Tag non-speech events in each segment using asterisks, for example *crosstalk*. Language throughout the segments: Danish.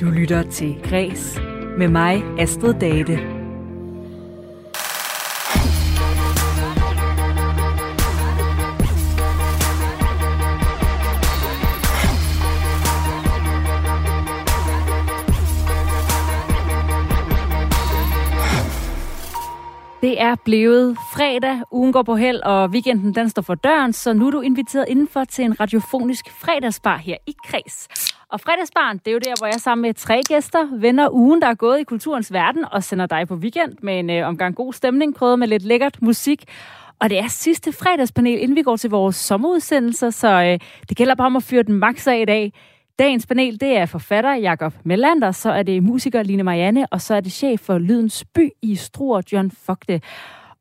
Du lytter til Græs med mig, Astrid Date. Det er blevet fredag, ugen går på held, og weekenden den står for døren, så nu er du inviteret indenfor til en radiofonisk fredagsbar her i Kreds. Og fredagsbarn, det er jo der, hvor jeg sammen med tre gæster vender ugen, der er gået i kulturens verden, og sender dig på weekend med en øh, omgang god stemning, prøvet med lidt lækkert musik. Og det er sidste fredagspanel, inden vi går til vores sommerudsendelser, så øh, det gælder bare om at fyre den max af i dag. Dagens panel, det er forfatter Jakob Melander, så er det musiker Line Marianne, og så er det chef for Lydens By i Struer, John Fogte.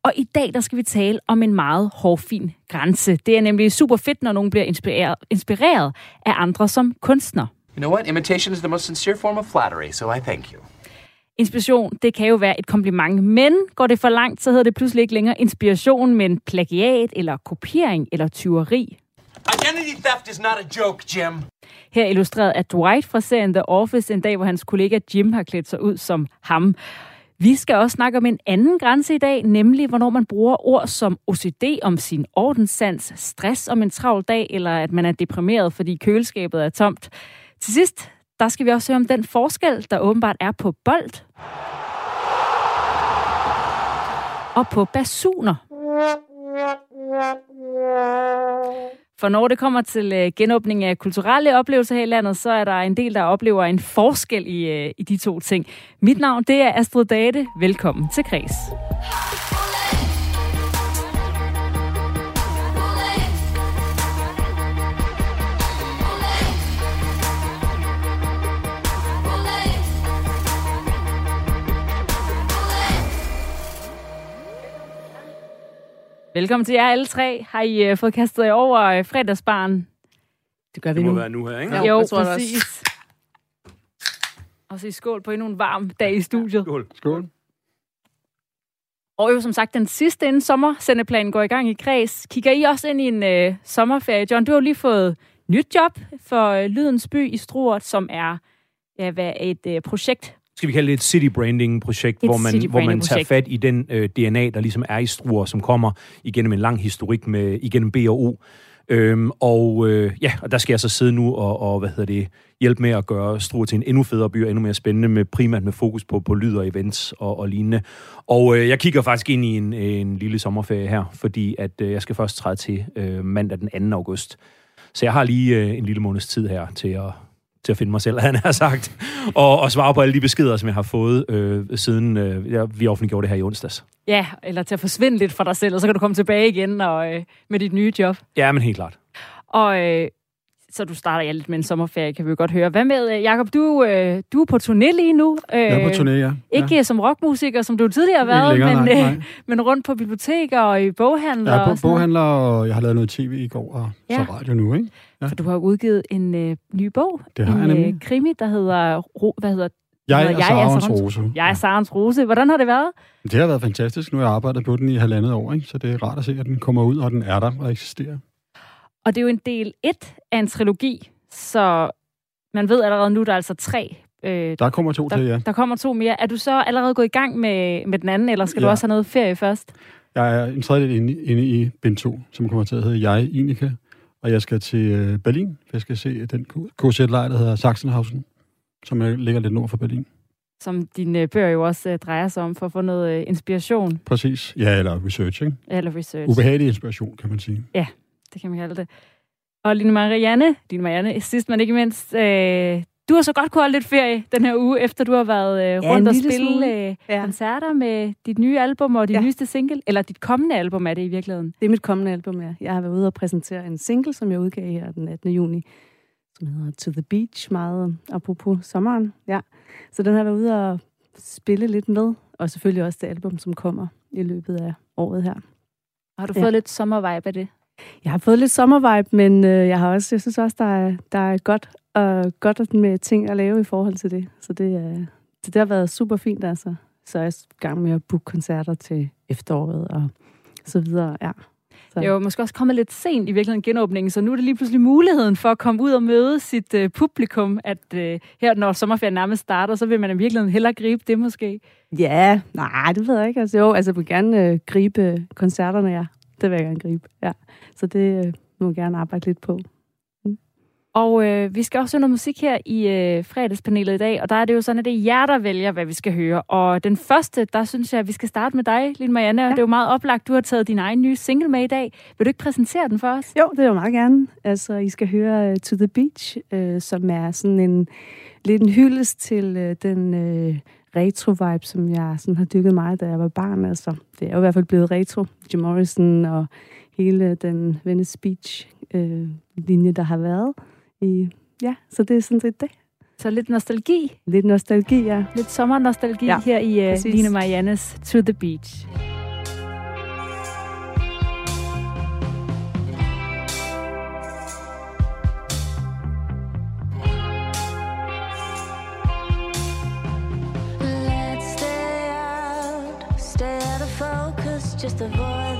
Og i dag, der skal vi tale om en meget hårfin grænse. Det er nemlig super fedt, når nogen bliver inspireret, inspireret af andre som kunstner. You know what? Imitation is the most sincere form of flattery, so I thank you. Inspiration, det kan jo være et kompliment, men går det for langt, så hedder det pludselig ikke længere inspiration, men plagiat, eller kopiering, eller tyveri. Identity theft is not a joke, Jim. Her illustreret af Dwight fra serien The Office, en dag, hvor hans kollega Jim har klædt sig ud som ham. Vi skal også snakke om en anden grænse i dag, nemlig hvornår man bruger ord som OCD om sin ordenssans, stress om en travl dag, eller at man er deprimeret, fordi køleskabet er tomt. Til sidst, der skal vi også høre om den forskel, der åbenbart er på bold og på basuner. For når det kommer til øh, genåbning af kulturelle oplevelser her i landet, så er der en del, der oplever en forskel i, øh, i de to ting. Mit navn, det er Astrid Date. Velkommen til Kreds. Velkommen til jer alle tre. Har I uh, fået kastet jer over uh, fredagsbaren? Det gør vi Det må nu. være nu her, ikke? Ja. jo, jeg tror præcis. Og så skål på endnu en varm dag i studiet. Skål. Skål. Og jo som sagt, den sidste inden sommersendeplanen går i gang i kreds. Kigger I også ind i en øh, sommerferie? John, du har jo lige fået nyt job for øh, Lydens By i Struert, som er ja, hvad, et øh, projekt. Skal vi kalde det et city branding projekt, Et hvor man, hvor man tager fat i den øh, DNA, der ligesom er i Struer, som kommer igennem en lang historik med igennem B og O. Øhm, og øh, ja, og der skal jeg så sidde nu og, og hvad hedder det, hjælpe med at gøre Struer til en endnu federe by og endnu mere spændende, med primært med fokus på, på lyd og events og, og lignende. Og øh, jeg kigger faktisk ind i en, en lille sommerferie her, fordi at øh, jeg skal først træde til øh, mandag den 2. august. Så jeg har lige øh, en lille måneds tid her til at, til at finde mig selv, han har sagt, og, og svare på alle de beskeder, som jeg har fået, øh, siden øh, jeg, vi offentliggjorde det her i onsdags. Ja, eller til at forsvinde lidt fra dig selv, og så kan du komme tilbage igen og, øh, med dit nye job. Ja, men helt klart. Og øh, så du starter ja lidt med en sommerferie, kan vi jo godt høre. Hvad med, øh, Jacob, du, øh, du er på turné lige nu. Øh, Jeg er på turné, ja. Ikke ja. som rockmusiker, som du tidligere har været, længere, men, nej, øh, nej. men rundt på biblioteker og i boghandler. Jeg er og på boghandler, og jeg har lavet noget tv i går, og Ja. så radio nu, ikke? Ja. For du har udgivet en øh, ny bog. Det har en jeg nemlig. øh, krimi, der hedder... Ro, hvad hedder Jeg er jeg er Sarens- Rose. Jeg er Sarens Rose. Hvordan har det været? Det har været fantastisk. Nu har jeg arbejdet på den i halvandet år, ikke? så det er rart at se, at den kommer ud, og den er der og eksisterer. Og det er jo en del et af en trilogi, så man ved allerede nu, der er altså tre. Øh, Der kommer to til, ja. der, der kommer to mere. Er du så allerede gået i gang med, med den anden, eller skal ja. du Ja. også have noget ferie først? Jeg er en tredjedel inde, inde i bind 2, som kommer til at hedde Jeg, Inika, og jeg skal til øh, Berlin. Jeg skal se den KZ-lejr, der hedder Sachsenhausen, som er- ligger lidt nord for Berlin. Som dine øh, bøger jo også øh, drejer sig om, for at få noget øh, inspiration Præcis. Ja, eller research, ikke? eller research. Ubehagelig inspiration, kan man sige. Det kan man kalde det. Og Line Marianne, Line Marianne, sidst men ikke mindst, øh, du har så godt kunne holde lidt ferie den her uge, efter du har været øh, Ja, rundt og spille øh, Ja. koncerter med dit nye album og dit ja. Ja. nyeste single, eller dit kommende album er det i virkeligheden. Det er mit kommende album, ja. Jeg har været ude og præsentere en single, som jeg udgav her den 18. juni, som hedder To the Beach, meget apropos sommeren. Ja. Så den har jeg været ude og spille lidt med, og selvfølgelig også det album, som kommer i løbet af året her. Har du Ja. fået lidt sommervibe af det? Jeg har fået lidt sommervibe, men øh, jeg har også, jeg synes også, der er, der er godt, og godt med ting at lave i forhold til det. Så det, øh, det, det har været super fint, altså. Så er jeg i gang med at booke koncerter til efteråret og så videre, ja. Så. Det er jo måske også kommet lidt sent i virkeligheden genåbningen, så nu er det lige pludselig muligheden for at komme ud og møde sit uh, publikum, at uh, her når sommerferien nærmest starter, så vil man i virkeligheden hellere gribe det måske. Ja, nej, det ved jeg ikke. Altså, jo, altså, jeg vil gerne øh, gribe koncerterne, ja. Det vil jeg gerne gribe, ja. Så det øh, må jeg gerne arbejde lidt på. Og øh, vi skal også høre noget musik her i øh, fredagspanelet i dag, og der er det jo sådan, at det er jer, der vælger, hvad vi skal høre. Og den første, der synes jeg, at vi skal starte med dig, Line Marianne. Ja. Det er jo meget oplagt, du har taget din egen nye single med i dag. Vil du ikke præsentere den for os? Jo, det vil jeg meget gerne. Altså, I skal høre uh, To The Beach, uh, som er sådan en lidt en hyldest til uh, den uh, retro-vibe, som jeg sådan har dykket meget, da jeg var barn. Altså, det er jo i hvert fald blevet retro. Jim Morrison og hele den Venice Beach-linje, uh, der har været i, ja, så det er sådan set det. Så lidt nostalgi. Lidt nostalgi, ja. Lidt sommernostalgi ja, her i uh, Line Mariannes To The Beach. just a voice.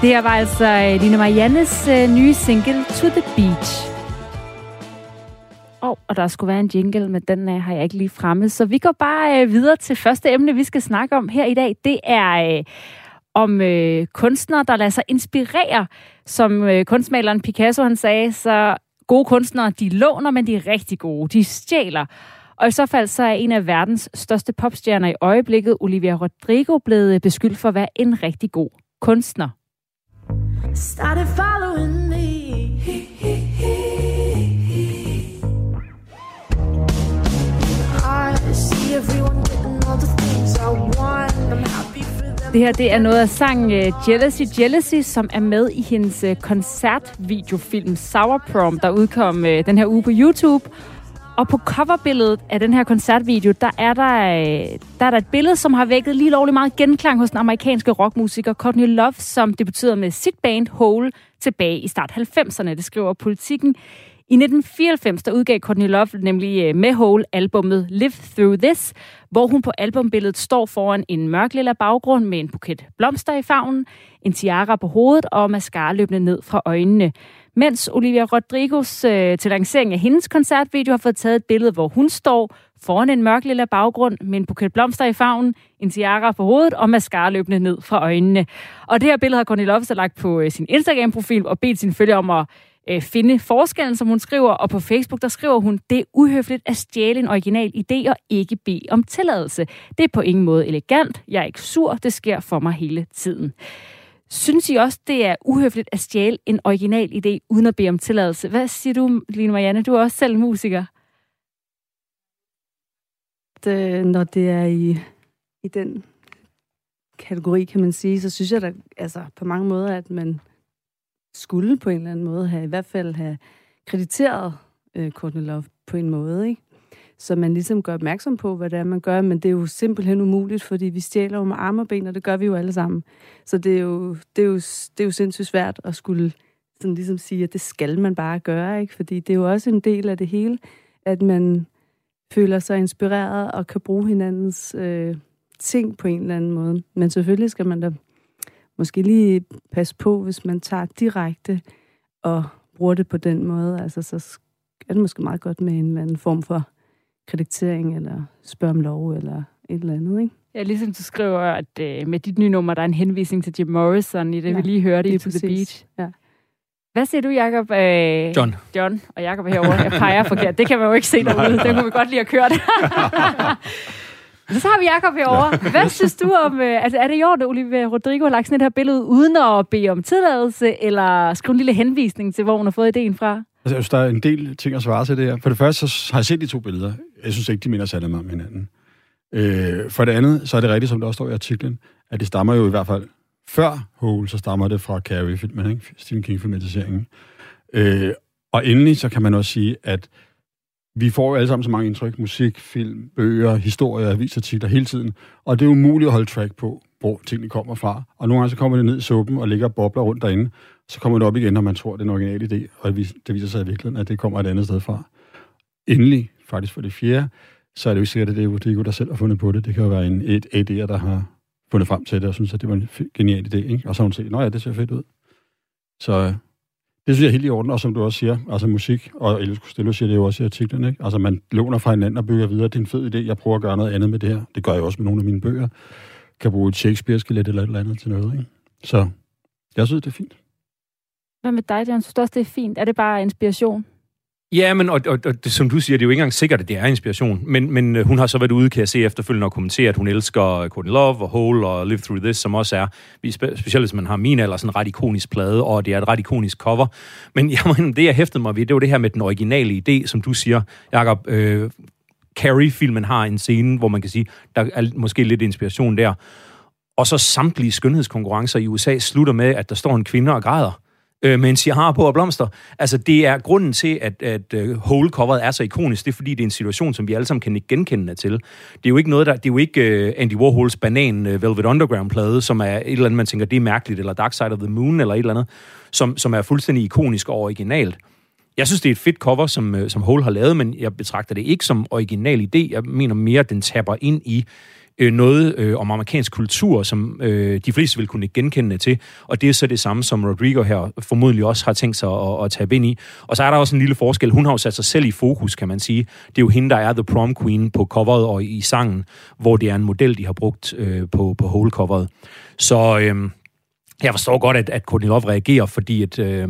Det her var altså øh, Line Mariannes øh, nye single To The Beach. der skulle være en jingle, men den øh, har jeg ikke lige fremme. Så vi går bare øh, videre til første emne, vi skal snakke om her i dag. Det er øh, om øh, kunstnere, der lader sig inspirere. Som øh, kunstmaleren Picasso han sagde, så gode kunstnere, de låner, men de er rigtig gode. De stjæler. Og i så fald så er en af verdens største popstjerner i øjeblikket, Olivia Rodrigo, blevet øh, beskyldt for at være en rigtig god kunstner. Started following me. I see everyone getting all the things I want. I'm happy for them. Det her det er noget af sangen øh, Jealousy Jealousy, som er med i hendes øh, koncertvideofilm Sour Prom, der udkom øh, den her uge på YouTube. Og på coverbilledet af den her koncertvideo, der er der, der er der et billede, som har vækket lige lovligt meget genklang hos den amerikanske rockmusiker Courtney Love, som debuterede med sit band Hole tilbage i start 90'erne. Det skriver politikken. I 1994 der udgav Courtney Love nemlig øh, med Hole albummet Live Through This, hvor hun på albumbilledet står foran en mørk lilla baggrund med en buket blomster i favnen, en tiara på hovedet og mascara løbende ned fra øjnene mens Olivia Rodrigos øh, til lancering af hendes koncertvideo har fået taget et billede, hvor hun står foran en mørk lille baggrund med en buket blomster i favnen, en tiara på hovedet og mascara løbende ned fra øjnene. Og det her billede har Connie Loves lagt på øh, sin Instagram-profil og bedt sine følgere om at øh, finde forskellen, som hun skriver. Og på Facebook, der skriver hun, det er uhøfligt at stjæle en original idé og ikke bede om tilladelse. Det er på ingen måde elegant. Jeg er ikke sur. Det sker for mig hele tiden. Synes I også, det er uhøfligt at stjæle en original idé uden at bede om tilladelse? Hvad siger du, Line Marianne? Du er også selv musiker. Det, når det er i, i den kategori, kan man sige, så synes jeg da altså, på mange måder, at man skulle på en eller anden måde have, i hvert fald have krediteret øh, Courtney Love på en måde, ikke? Så man ligesom gør opmærksom på, hvad det er, man gør, men det er jo simpelthen umuligt, fordi vi stjæler jo med arme og ben, og det gør vi jo alle sammen. Så det er jo, det er jo, det er jo sindssygt svært at skulle sådan ligesom sige, at det skal man bare gøre, ikke? fordi det er jo også en del af det hele, at man føler sig inspireret og kan bruge hinandens øh, ting på en eller anden måde. Men selvfølgelig skal man da måske lige passe på, hvis man tager direkte og bruger det på den måde. Altså, så er det måske meget godt med en eller anden form for kreditering, eller spørge om lov, eller et eller andet, ikke? Ja, ligesom du skriver, at øh, med dit nye nummer, der er en henvisning til Jim Morrison i det, ja, vi lige hørte i To The Beach. Ja. Hvad siger du, Jacob? Øh, John. John, og Jacob er herovre. Jeg peger forkert. Det kan man jo ikke se derude. Det kunne vi godt lige have kørt. *laughs* Så har vi Jacob herovre. Hvad synes du om, øh, altså er det i orden, at Olivia Rodrigo har lagt sådan et her billede uden at bede om tilladelse, eller skrive en lille henvisning til, hvor hun har fået ideen fra? Altså, jeg synes, der er en del ting at svare til det her. For det første, så har jeg set de to billeder. Jeg synes ikke, de minder særlig meget om hinanden. Øh, for det andet, så er det rigtigt, som der også står i artiklen, at det stammer jo i hvert fald før Hole, så stammer det fra Carrie-filmen, ikke? Stephen King-filmatiseringen. Øh, og endelig, så kan man også sige, at vi får jo alle sammen så mange indtryk, musik, film, bøger, historier, avisartikler hele tiden, og det er umuligt at holde track på, hvor tingene kommer fra. Og nogle gange så kommer det ned i suppen og ligger og bobler rundt derinde, så kommer det op igen, når man tror, det er en original idé, og det viser sig i virkeligheden, at det kommer et andet sted fra. Endelig, faktisk for det fjerde, så er det jo ikke sikkert, at det er Rodrigo, der selv har fundet på det. Det kan jo være en et AD'er, der har fundet frem til det, og synes, at det var en genial idé. Ikke? Og så har hun set, at ja, det ser fedt ud. Så det synes jeg er helt i orden, og som du også siger, altså musik, og Elvis Costello siger det jo også i artiklen, ikke? Altså man låner fra hinanden og bygger videre. Det er en fed idé, jeg prøver at gøre noget andet med det her. Det gør jeg også med nogle af mine bøger. Kan bruge et Shakespeare-skelet eller et eller andet til noget, ikke? Så jeg synes, det er fint. Hvad med dig, Jan? Synes du også, det er fint? Er det bare inspiration? Ja, men og, og, og det, som du siger, det er jo ikke engang sikkert, at det er inspiration. Men, men øh, hun har så været ude, kan jeg se efterfølgende, og kommentere, at hun elsker Courtney Love og Hole og Live Through This, som også er, specielt hvis man har min eller sådan en ret ikonisk plade, og det er et ret ikonisk cover. Men jamen, det, jeg hæftede mig ved, det var det her med den originale idé, som du siger, Jacob. Øh, Carrie-filmen har en scene, hvor man kan sige, der er måske lidt inspiration der. Og så samtlige skønhedskonkurrencer i USA slutter med, at der står en kvinde og græder øh, med en har på og blomster. Altså, det er grunden til, at, at uh, hole-coveret er så ikonisk. Det er, fordi det er en situation, som vi alle sammen kan genkende til. Det er jo ikke noget, der... Det er jo ikke uh, Andy Warhols banan uh, Velvet Underground-plade, som er et eller andet, man tænker, det er mærkeligt, eller Dark Side of the Moon, eller et eller andet, som, som er fuldstændig ikonisk og originalt. Jeg synes, det er et fedt cover, som, som Hole har lavet, men jeg betragter det ikke som original idé. Jeg mener mere, at den tapper ind i øh, noget øh, om amerikansk kultur, som øh, de fleste vil kunne genkende til, og det er så det samme, som Rodrigo her formodentlig også har tænkt sig at, at tage ind i. Og så er der også en lille forskel. Hun har jo sat sig selv i fokus, kan man sige. Det er jo hende, der er The Prom Queen på coveret og i sangen, hvor det er en model, de har brugt øh, på, på whole-coveret. Så øh, jeg forstår godt, at, at Kornilov reagerer, fordi at, øh,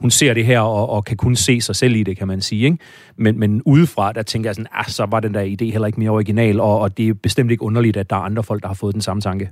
hun ser det her og, og kan kun se sig selv i det, kan man sige. Ikke? Men, men udefra, der tænker jeg sådan, ah, så var den der idé heller ikke mere original, og, og det er bestemt ikke underligt, at der er andre folk, der har fået den samme tanke.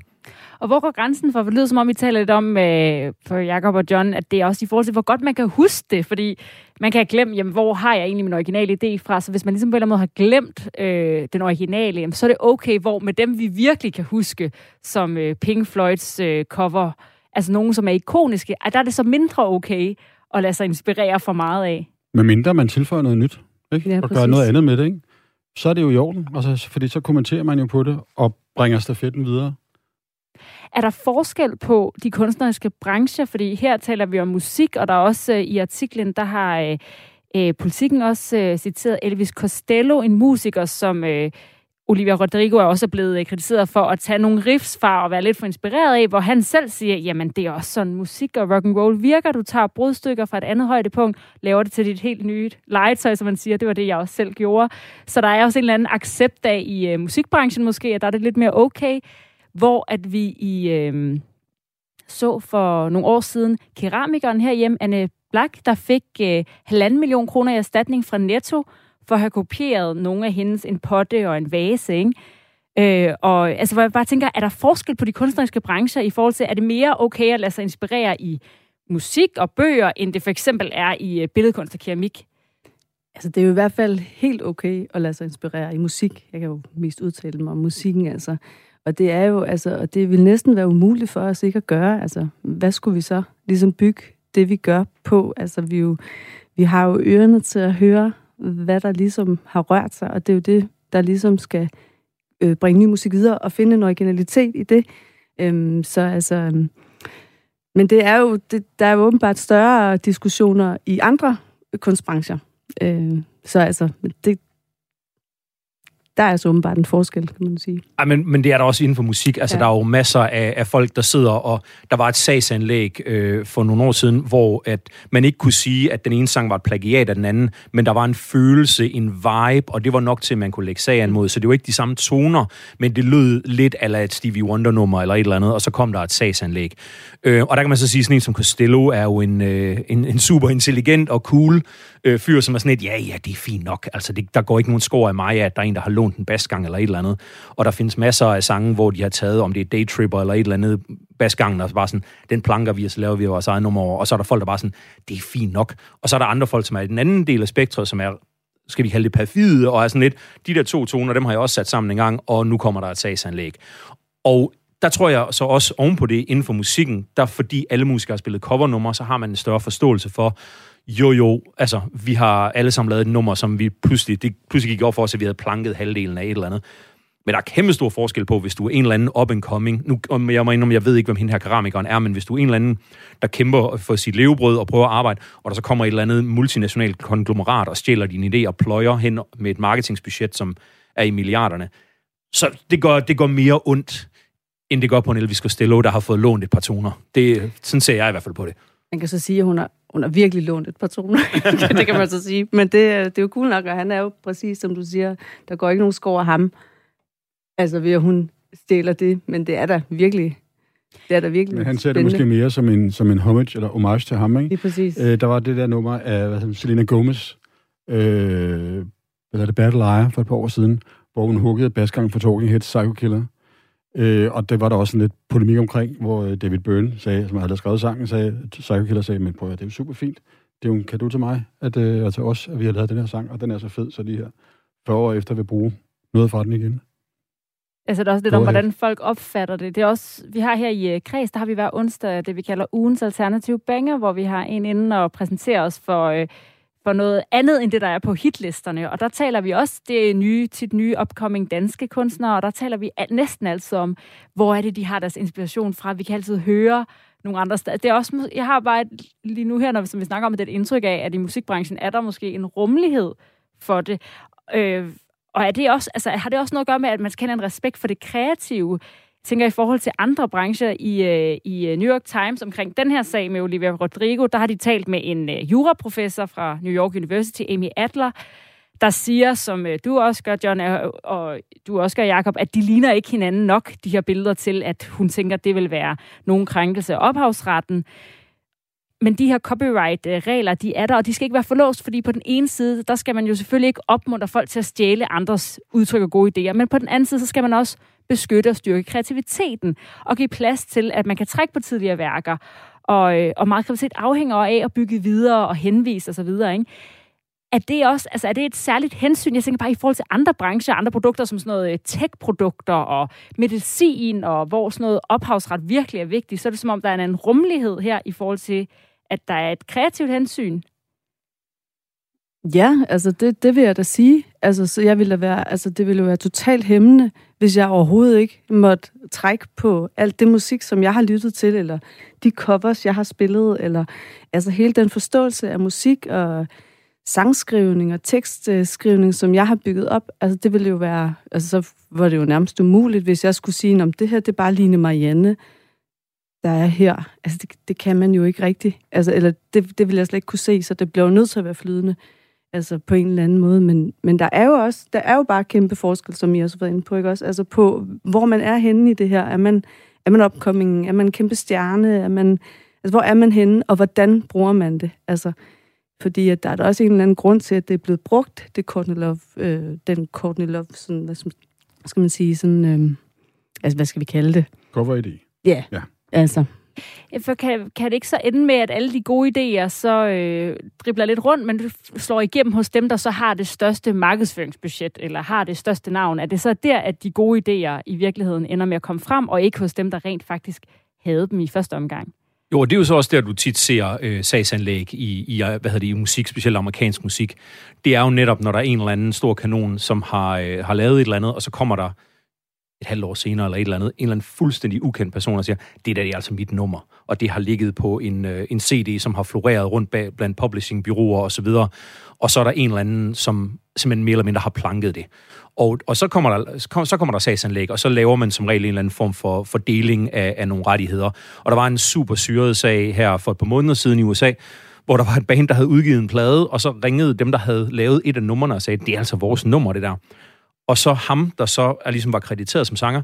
Og hvor går grænsen for? For det lyder som om, vi taler lidt om øh, for Jacob og John, at det er også i forhold til, hvor godt man kan huske det. Fordi man kan glemme, jamen, hvor har jeg egentlig min originale idé fra? Så hvis man ligesom på en eller anden måde har glemt øh, den originale, jamen, så er det okay, hvor med dem, vi virkelig kan huske, som øh, Pink Floyds øh, cover, altså nogen, som er ikoniske, at der er det så mindre okay at lade sig inspirere for meget af. Med mindre man tilføjer noget nyt, ikke? Ja, og gør noget andet med det, ikke? så er det jo i orden. Altså, fordi så kommenterer man jo på det og bringer stafetten videre. Er der forskel på de kunstneriske brancher? Fordi her taler vi om musik, og der er også øh, i artiklen, der har øh, øh, politikken også øh, citeret Elvis Costello, en musiker, som øh, Olivia Rodrigo er også blevet øh, kritiseret for at tage nogle riffs fra og være lidt for inspireret af, hvor han selv siger, jamen det er også sådan musik og rock and roll virker. Du tager brudstykker fra et andet højdepunkt, laver det til dit helt nye legetøj, som man siger. Det var det, jeg også selv gjorde. Så der er også en eller anden accept af i øh, musikbranchen måske, at der er det lidt mere okay, hvor at vi i øh, så for nogle år siden keramikeren herhjemme, Anne Black, der fik øh, halvanden million kroner i erstatning fra Netto, for at have kopieret nogle af hendes en potte og en vase, ikke? Øh, og altså, hvor jeg bare tænker, er der forskel på de kunstneriske brancher i forhold til, er det mere okay at lade sig inspirere i musik og bøger, end det for eksempel er i øh, billedkunst og keramik? Altså, det er jo i hvert fald helt okay at lade sig inspirere i musik. Jeg kan jo mest udtale mig om musikken, altså. Og det er jo, altså, og det vil næsten være umuligt for os ikke at gøre. Altså, hvad skulle vi så ligesom bygge det, vi gør på? Altså, vi, jo, vi har jo ørerne til at høre, hvad der ligesom har rørt sig, og det er jo det, der ligesom skal øh, bringe ny musik videre og finde en originalitet i det. Øhm, så altså, øhm, men det er jo, det, der er jo åbenbart større diskussioner i andre kunstbrancher. Øh, så altså, det, der er altså åbenbart en forskel, kan man sige. Ej, men, men det er der også inden for musik. Altså, Ja. der er jo masser af, af folk, der sidder, og der var et sagsanlæg øh, for nogle år siden, hvor at man ikke kunne sige, at den ene sang var et plagiat af den anden, men der var en følelse, en vibe, og det var nok til, at man kunne lægge sagen mod. Så det var ikke de samme toner, men det lød lidt ala et Stevie Wonder-nummer eller et eller andet, og så kom der et sagsanlæg. Øh, og der kan man så sige, sådan en som Costello er jo en, øh, en, en super intelligent og cool øh, fyr, som er sådan et, ja, ja, det er fint nok. Altså, det, der går ikke nogen skår af mig, at der er en, der har lånt en basgang eller et eller andet. Og der findes masser af sange, hvor de har taget, om det er Daytripper eller et eller andet, basgangen, og så bare sådan, den planker vi, og så laver vi vores eget nummer over. Og så er der folk, der bare sådan, det er fint nok. Og så er der andre folk, som er i den anden del af spektret, som er skal vi kalde det perfide, og er sådan lidt, de der to toner, dem har jeg også sat sammen en gang, og nu kommer der et sagsanlæg. Og der tror jeg så også oven på det inden for musikken, der fordi alle musikere har spillet covernummer, så har man en større forståelse for, jo jo, altså vi har alle sammen lavet et nummer, som vi pludselig, det pludselig gik op for os, at vi havde planket halvdelen af et eller andet. Men der er kæmpe stor forskel på, hvis du er en eller anden up and coming. Nu, om jeg må indrømme, jeg ved ikke, hvem hende her keramikeren er, men hvis du er en eller anden, der kæmper for sit levebrød og prøver at arbejde, og der så kommer et eller andet multinationalt konglomerat og stjæler din idé og pløjer hen med et marketingsbudget, som er i milliarderne, så det går, det går mere ondt, end det går på en Elvis Costello, der har fået lånt et par toner. Det, sådan ser jeg i hvert fald på det. Man kan så sige, at hun har, hun har virkelig lånt et par toner. *laughs* *laughs* det kan man så sige. Men det, er- det er jo cool nok, og han er jo præcis, som du siger, der går ikke nogen skår af ham. Altså ved at hun stjæler det, men det er da virkelig, det er da virkelig Men han ser det måske mere som en, som en homage eller homage til ham, ikke? Lige præcis. Øh, der var det der nummer af hvad hedder, det, Selena Gomez, øh, hvad hedder det, Battle Liar for et par år siden, hvor hun huggede basgangen for Talking Heads Psycho Killer. Øh, og det var der også en lidt polemik omkring, hvor øh, David Byrne sagde, som havde skrevet sangen, sagde, Psycho Killer sagde, men prøv at, det er jo super fint. Det er jo en kado til mig, at, øh, og til os, at vi har lavet den her sang, og den er så fed, så lige her 40 år efter vil bruge noget fra den igen. Altså, det er også lidt om, hvordan folk opfatter det. Det er også, vi har her i uh, Kreds, der har vi hver onsdag det, vi kalder ugens alternative banger, hvor vi har en inde og præsenterer os for, uh, for noget andet, end det, der er på hitlisterne. Og der taler vi også, det nye, tit nye upcoming danske kunstnere, og der taler vi næsten altid om, hvor er det, de har deres inspiration fra. Vi kan altid høre nogle andre steder. Det er også, jeg har bare et, lige nu her, når vi, som vi snakker om, det et indtryk af, at i musikbranchen er der måske en rummelighed for det. Øh, og er det også, altså, har det også noget at gøre med, at man skal have en respekt for det kreative? Tænker i forhold til andre brancher i, øh, i øh, New York Times omkring den her sag med Olivia Rodrigo, der har de talt med en øh, juraprofessor fra New York University, Amy Adler, der siger, som øh, du også gør, John, og, øh, og du også gør, Jacob, at de ligner ikke hinanden nok, de her billeder, til at hun tænker, at det vil være nogen krænkelse af ophavsretten. Men de her copyright-regler, de er der, og de skal ikke være forlåst, fordi på den ene side, der skal man jo selvfølgelig ikke opmuntre folk til at stjæle andres udtryk og gode idéer, men på den anden side, så skal man også beskytte og styrke kreativiteten, og give plads til, at man kan trække på tidligere værker, og, øh, og meget kreativitet afhænger af at bygge videre og henvise osv., ikke? Er det også, altså er det et særligt hensyn, jeg tænker bare i forhold til andre brancher, andre produkter som sådan noget øh, tech-produkter og medicin, og hvor sådan noget ophavsret virkelig er vigtigt, så er det som om, der er en rummelighed her i forhold til, at der er et kreativt hensyn. Ja, altså det, det vil jeg da sige. Altså, så jeg ville være, altså, det ville jo være totalt hæmmende, hvis jeg overhovedet ikke måtte trække på alt det musik, som jeg har lyttet til, eller de covers, jeg har spillet, eller altså hele den forståelse af musik og sangskrivning og tekstskrivning, som jeg har bygget op, altså det ville jo være, altså så var det jo nærmest umuligt, hvis jeg skulle sige, om det her, det er bare Line Marianne, der er her. Altså det, det kan man jo ikke rigtigt. Altså, eller det, det ville jeg slet ikke kunne se, så det bliver jo nødt til at være flydende. Altså på en eller anden måde. Men, men der er jo også, der er jo bare kæmpe forskel, som I også har været inde på, ikke også? Altså på, hvor man er henne i det her. Er man, er man opkomming? Er man kæmpe stjerne? Er man, altså hvor er man henne? Og hvordan bruger man det? Altså, fordi at der er der også en eller anden grund til, at det er blevet brugt, det Courtney Love, øh, den Courtney Love, sådan, hvad skal man sige, sådan, øh, altså hvad skal vi kalde det? Cover-idé. Ja, Ja. altså. Øh, for kan, kan det ikke så ende med, at alle de gode idéer så øh, dribler lidt rundt, men du slår igennem hos dem, der så har det største markedsføringsbudget, eller har det største navn? Er det så der, at de gode idéer i virkeligheden ender med at komme frem, og ikke hos dem, der rent faktisk havde dem i første omgang? Jo, det er jo så også der, du tit ser øh, sagsanlæg i, i, hvad hedder det, i musik, specielt amerikansk musik. Det er jo netop, når der er en eller anden stor kanon, som har, øh, har lavet et eller andet, og så kommer der et halvt år senere eller et eller andet, en eller anden fuldstændig ukendt person, og siger, det der det er altså mit nummer. Og det har ligget på en, øh, en CD, som har floreret rundt bag, blandt publishingbyråer og så videre. Og så er der en eller anden, som simpelthen mere eller mindre har planket det. Og, og så, kommer der, så kommer der sagsanlæg, og så laver man som regel en eller anden form for fordeling af, af nogle rettigheder. Og der var en super syret sag her for et par måneder siden i USA, hvor der var et band, der havde udgivet en plade, og så ringede dem, der havde lavet et af numrene og sagde, det er altså vores nummer, det der. Og så ham, der så er ligesom var krediteret som sanger,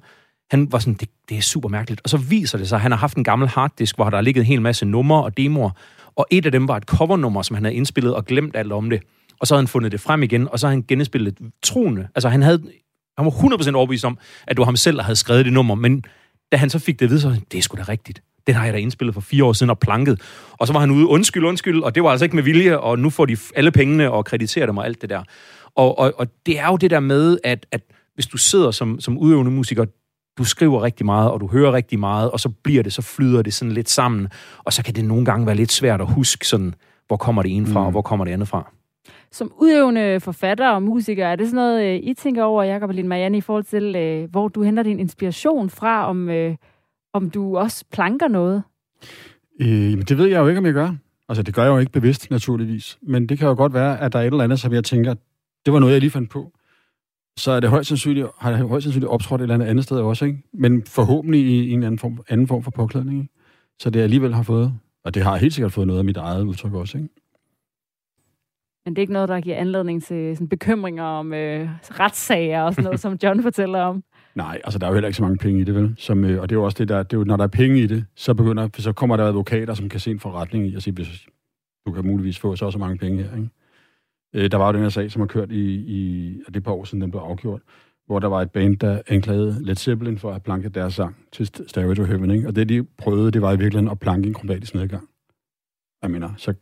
han var sådan, det, det er super mærkeligt. Og så viser det sig, at han har haft en gammel harddisk, hvor der har ligget en hel masse numre og demoer, og et af dem var et covernummer, som han havde indspillet og glemt alt om det. Og så havde han fundet det frem igen, og så havde han genindspillet troende. Altså han havde han var 100% overbevist om, at det var ham selv, der havde skrevet det nummer, men da han så fik det at vide, så det er sgu da rigtigt. Den har jeg da indspillet for fire år siden og planket. Og så var han ude, undskyld, undskyld, og det var altså ikke med vilje, og nu får de alle pengene og krediterer dem og alt det der. Og, og, og det er jo det der med, at, at hvis du sidder som, som udøvende musiker, du skriver rigtig meget, og du hører rigtig meget, og så bliver det, så flyder det sådan lidt sammen, og så kan det nogle gange være lidt svært at huske sådan, hvor kommer det ene fra, mm. og hvor kommer det andet fra. Som udøvende forfatter og musiker, er det sådan noget, øh, I tænker over, Jacob og Lille Marianne, i forhold til, øh, hvor du henter din inspiration fra, om, øh, om du også planker noget? Øh, men det ved jeg jo ikke, om jeg gør. Altså, det gør jeg jo ikke bevidst, naturligvis. Men det kan jo godt være, at der er et eller andet, som jeg tænker, det var noget, jeg lige fandt på. Så er det højst sandsynligt, har det højst sandsynligt optrådt et eller andet andet sted også, ikke? Men forhåbentlig i en anden form, anden form for påklædning, ikke? Så det alligevel har fået, og det har helt sikkert fået noget af mit eget udtryk også, ikke? Men det er ikke noget, der giver anledning til sådan bekymringer om øh, retssager og sådan noget, som John *laughs* fortæller om. Nej, altså der er jo heller ikke så mange penge i det, vel? Som, øh, og det er jo også det, der, det er jo, når der er penge i det, så, begynder, så kommer der advokater, som kan se en forretning i og sige, hvis du kan muligvis få så og så mange penge her, ikke? Øh, der var jo den her sag, som har kørt i, i og det par år siden, den blev afgjort, hvor der var et band, der anklagede Led Zeppelin for at planke deres sang til Stairway to Heaven, ikke? Og det, de prøvede, det var i virkeligheden at planke en kromatisk nedgang. Jeg mener, så,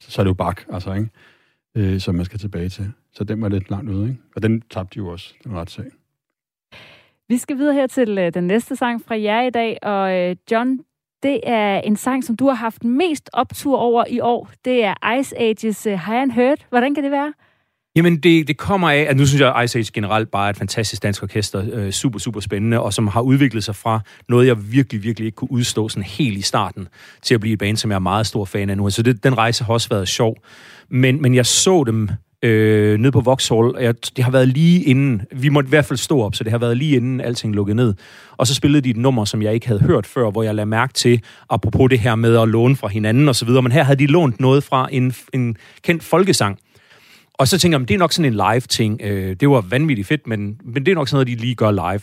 så er det jo bak, altså, ikke? Øh, som man skal tilbage til. Så den var lidt langt ude, ikke? Og den tabte de jo også, den retssag. Vi skal videre her til øh, den næste sang fra jer i dag, og øh, John, det er en sang, som du har haft mest optur over i år. Det er Ice Ages uh, High and Heard. Hvordan kan det være? Jamen, det, det kommer af, at nu synes jeg, at Ice Age generelt bare er et fantastisk dansk orkester, øh, super, super spændende, og som har udviklet sig fra noget, jeg virkelig, virkelig ikke kunne udstå sådan helt i starten, til at blive et band, som jeg er meget stor fan af nu. Så det, den rejse har også været sjov. Men, men jeg så dem øh, nede på Vauxhall. Jeg, det har været lige inden, vi måtte i hvert fald stå op, så det har været lige inden alting lukkede ned. Og så spillede de et nummer, som jeg ikke havde hørt før, hvor jeg lagde mærke til, apropos det her med at låne fra hinanden og så videre, men her havde de lånt noget fra en, en kendt folkesang. Og så tænker jeg, det er nok sådan en live-ting. Øh, det var vanvittigt fedt, men, men det er nok sådan noget, de lige gør live.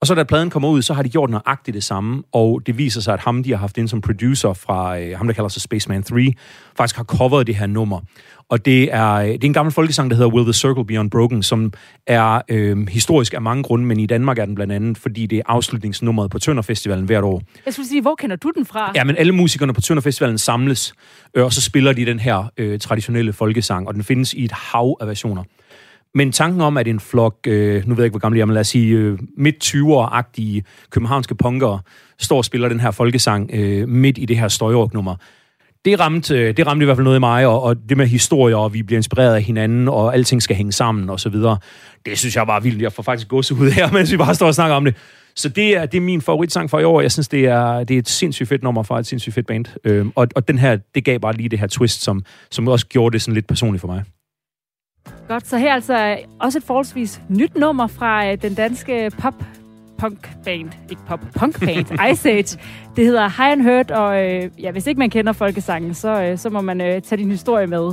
Og så da pladen kommer ud, så har de gjort nøjagtigt det samme, og det viser sig, at ham, de har haft ind som producer fra øh, ham, der kalder sig Spaceman 3, faktisk har coveret det her nummer. Og det er, øh, det er en gammel folkesang, der hedder Will the Circle Be Unbroken, som er øh, historisk af mange grunde, men i Danmark er den blandt andet, fordi det er afslutningsnummeret på Tønder Festivalen hvert år. Jeg skulle sige, hvor kender du den fra? Ja, men alle musikerne på Tønder Festivalen samles, øh, og så spiller de den her øh, traditionelle folkesang, og den findes i et hav af versioner. Men tanken om, at en flok, øh, nu ved jeg ikke, hvor gammel jeg er, men lad os sige øh, midt-20'er-agtige københavnske punkere, står og spiller den her folkesang øh, midt i det her støjorgnummer, det ramte, det ramte i hvert fald noget i mig, og, og det med historier, og vi bliver inspireret af hinanden, og alting skal hænge sammen, og så videre. Det synes jeg var vildt. Jeg får faktisk gåse ud her, *laughs* mens vi bare står og snakker om det. Så det er, det er min favoritsang for i år. Jeg synes, det er, det er et sindssygt fedt nummer fra et sindssygt fedt band. Øhm, og, og den her, det gav bare lige det her twist, som, som også gjorde det sådan lidt personligt for mig. Godt, så her altså også et forholdsvis nyt nummer fra øh, den danske pop punk band, ikke pop, punk band, *laughs* Ice Age. Det hedder High and Hurt, og øh, ja, hvis ikke man kender folkesangen, så, øh, så må man øh, tage din historie med.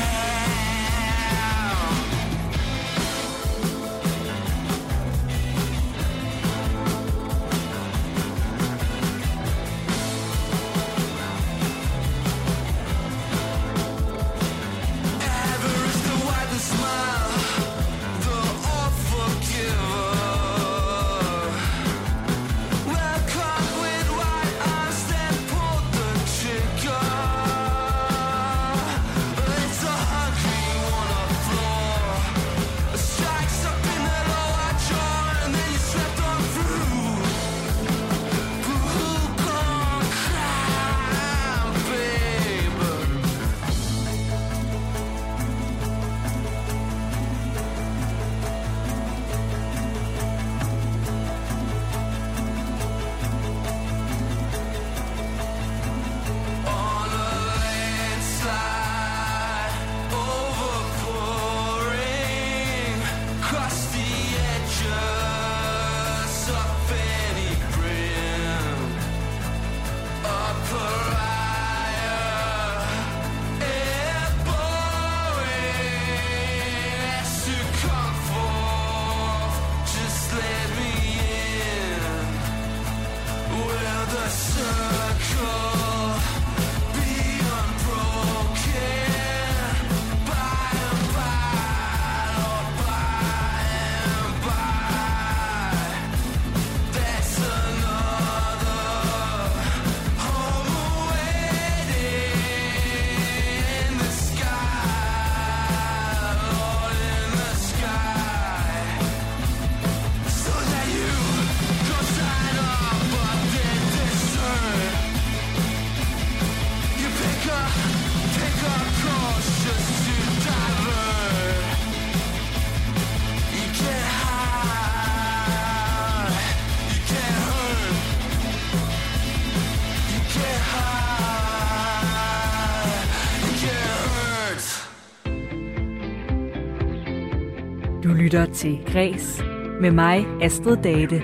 til Græs med mig, Astrid Date.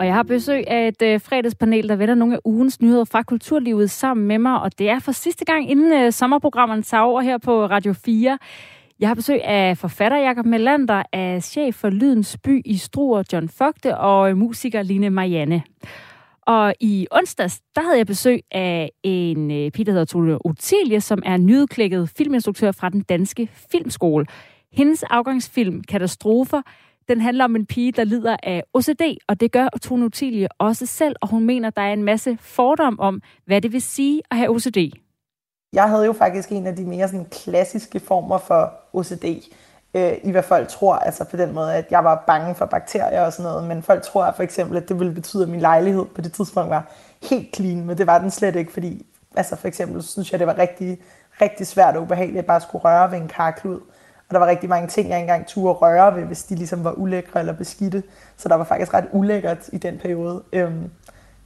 Og jeg har besøg af et øh, fredagspanel, der vender nogle af ugens nyheder fra kulturlivet sammen med mig. Og det er for sidste gang, inden øh, sommerprogrammerne tager over her på Radio 4. Jeg har besøg af forfatter Jakob Melander, af chef for Lydens By i Struer, John Fogte, og øh, musiker Line Marianne. Og i onsdags, der havde jeg besøg af en øh, pige, der hedder Tone Otelie, som er nyudklækket filminstruktør fra den danske filmskole. Hendes afgangsfilm, Katastrofer, den handler om en pige, der lider af OCD, og det gør Tone Utilie også selv, og hun mener, der er en masse fordom om, hvad det vil sige at have OCD. Jeg havde jo faktisk en af de mere sådan klassiske former for OCD, øh, i hvad folk tror, altså på den måde, at jeg var bange for bakterier og sådan noget, men folk tror for eksempel, at det ville betyde, at min lejlighed på det tidspunkt var helt clean, men det var den slet ikke, fordi altså for eksempel synes jeg, det var rigtig, rigtig svært og ubehageligt at bare skulle røre ved en karklud. Og der var rigtig mange ting, jeg engang turde røre ved, hvis de ligesom var ulækre eller beskidte. Så der var faktisk ret ulækkert i den periode. Øhm,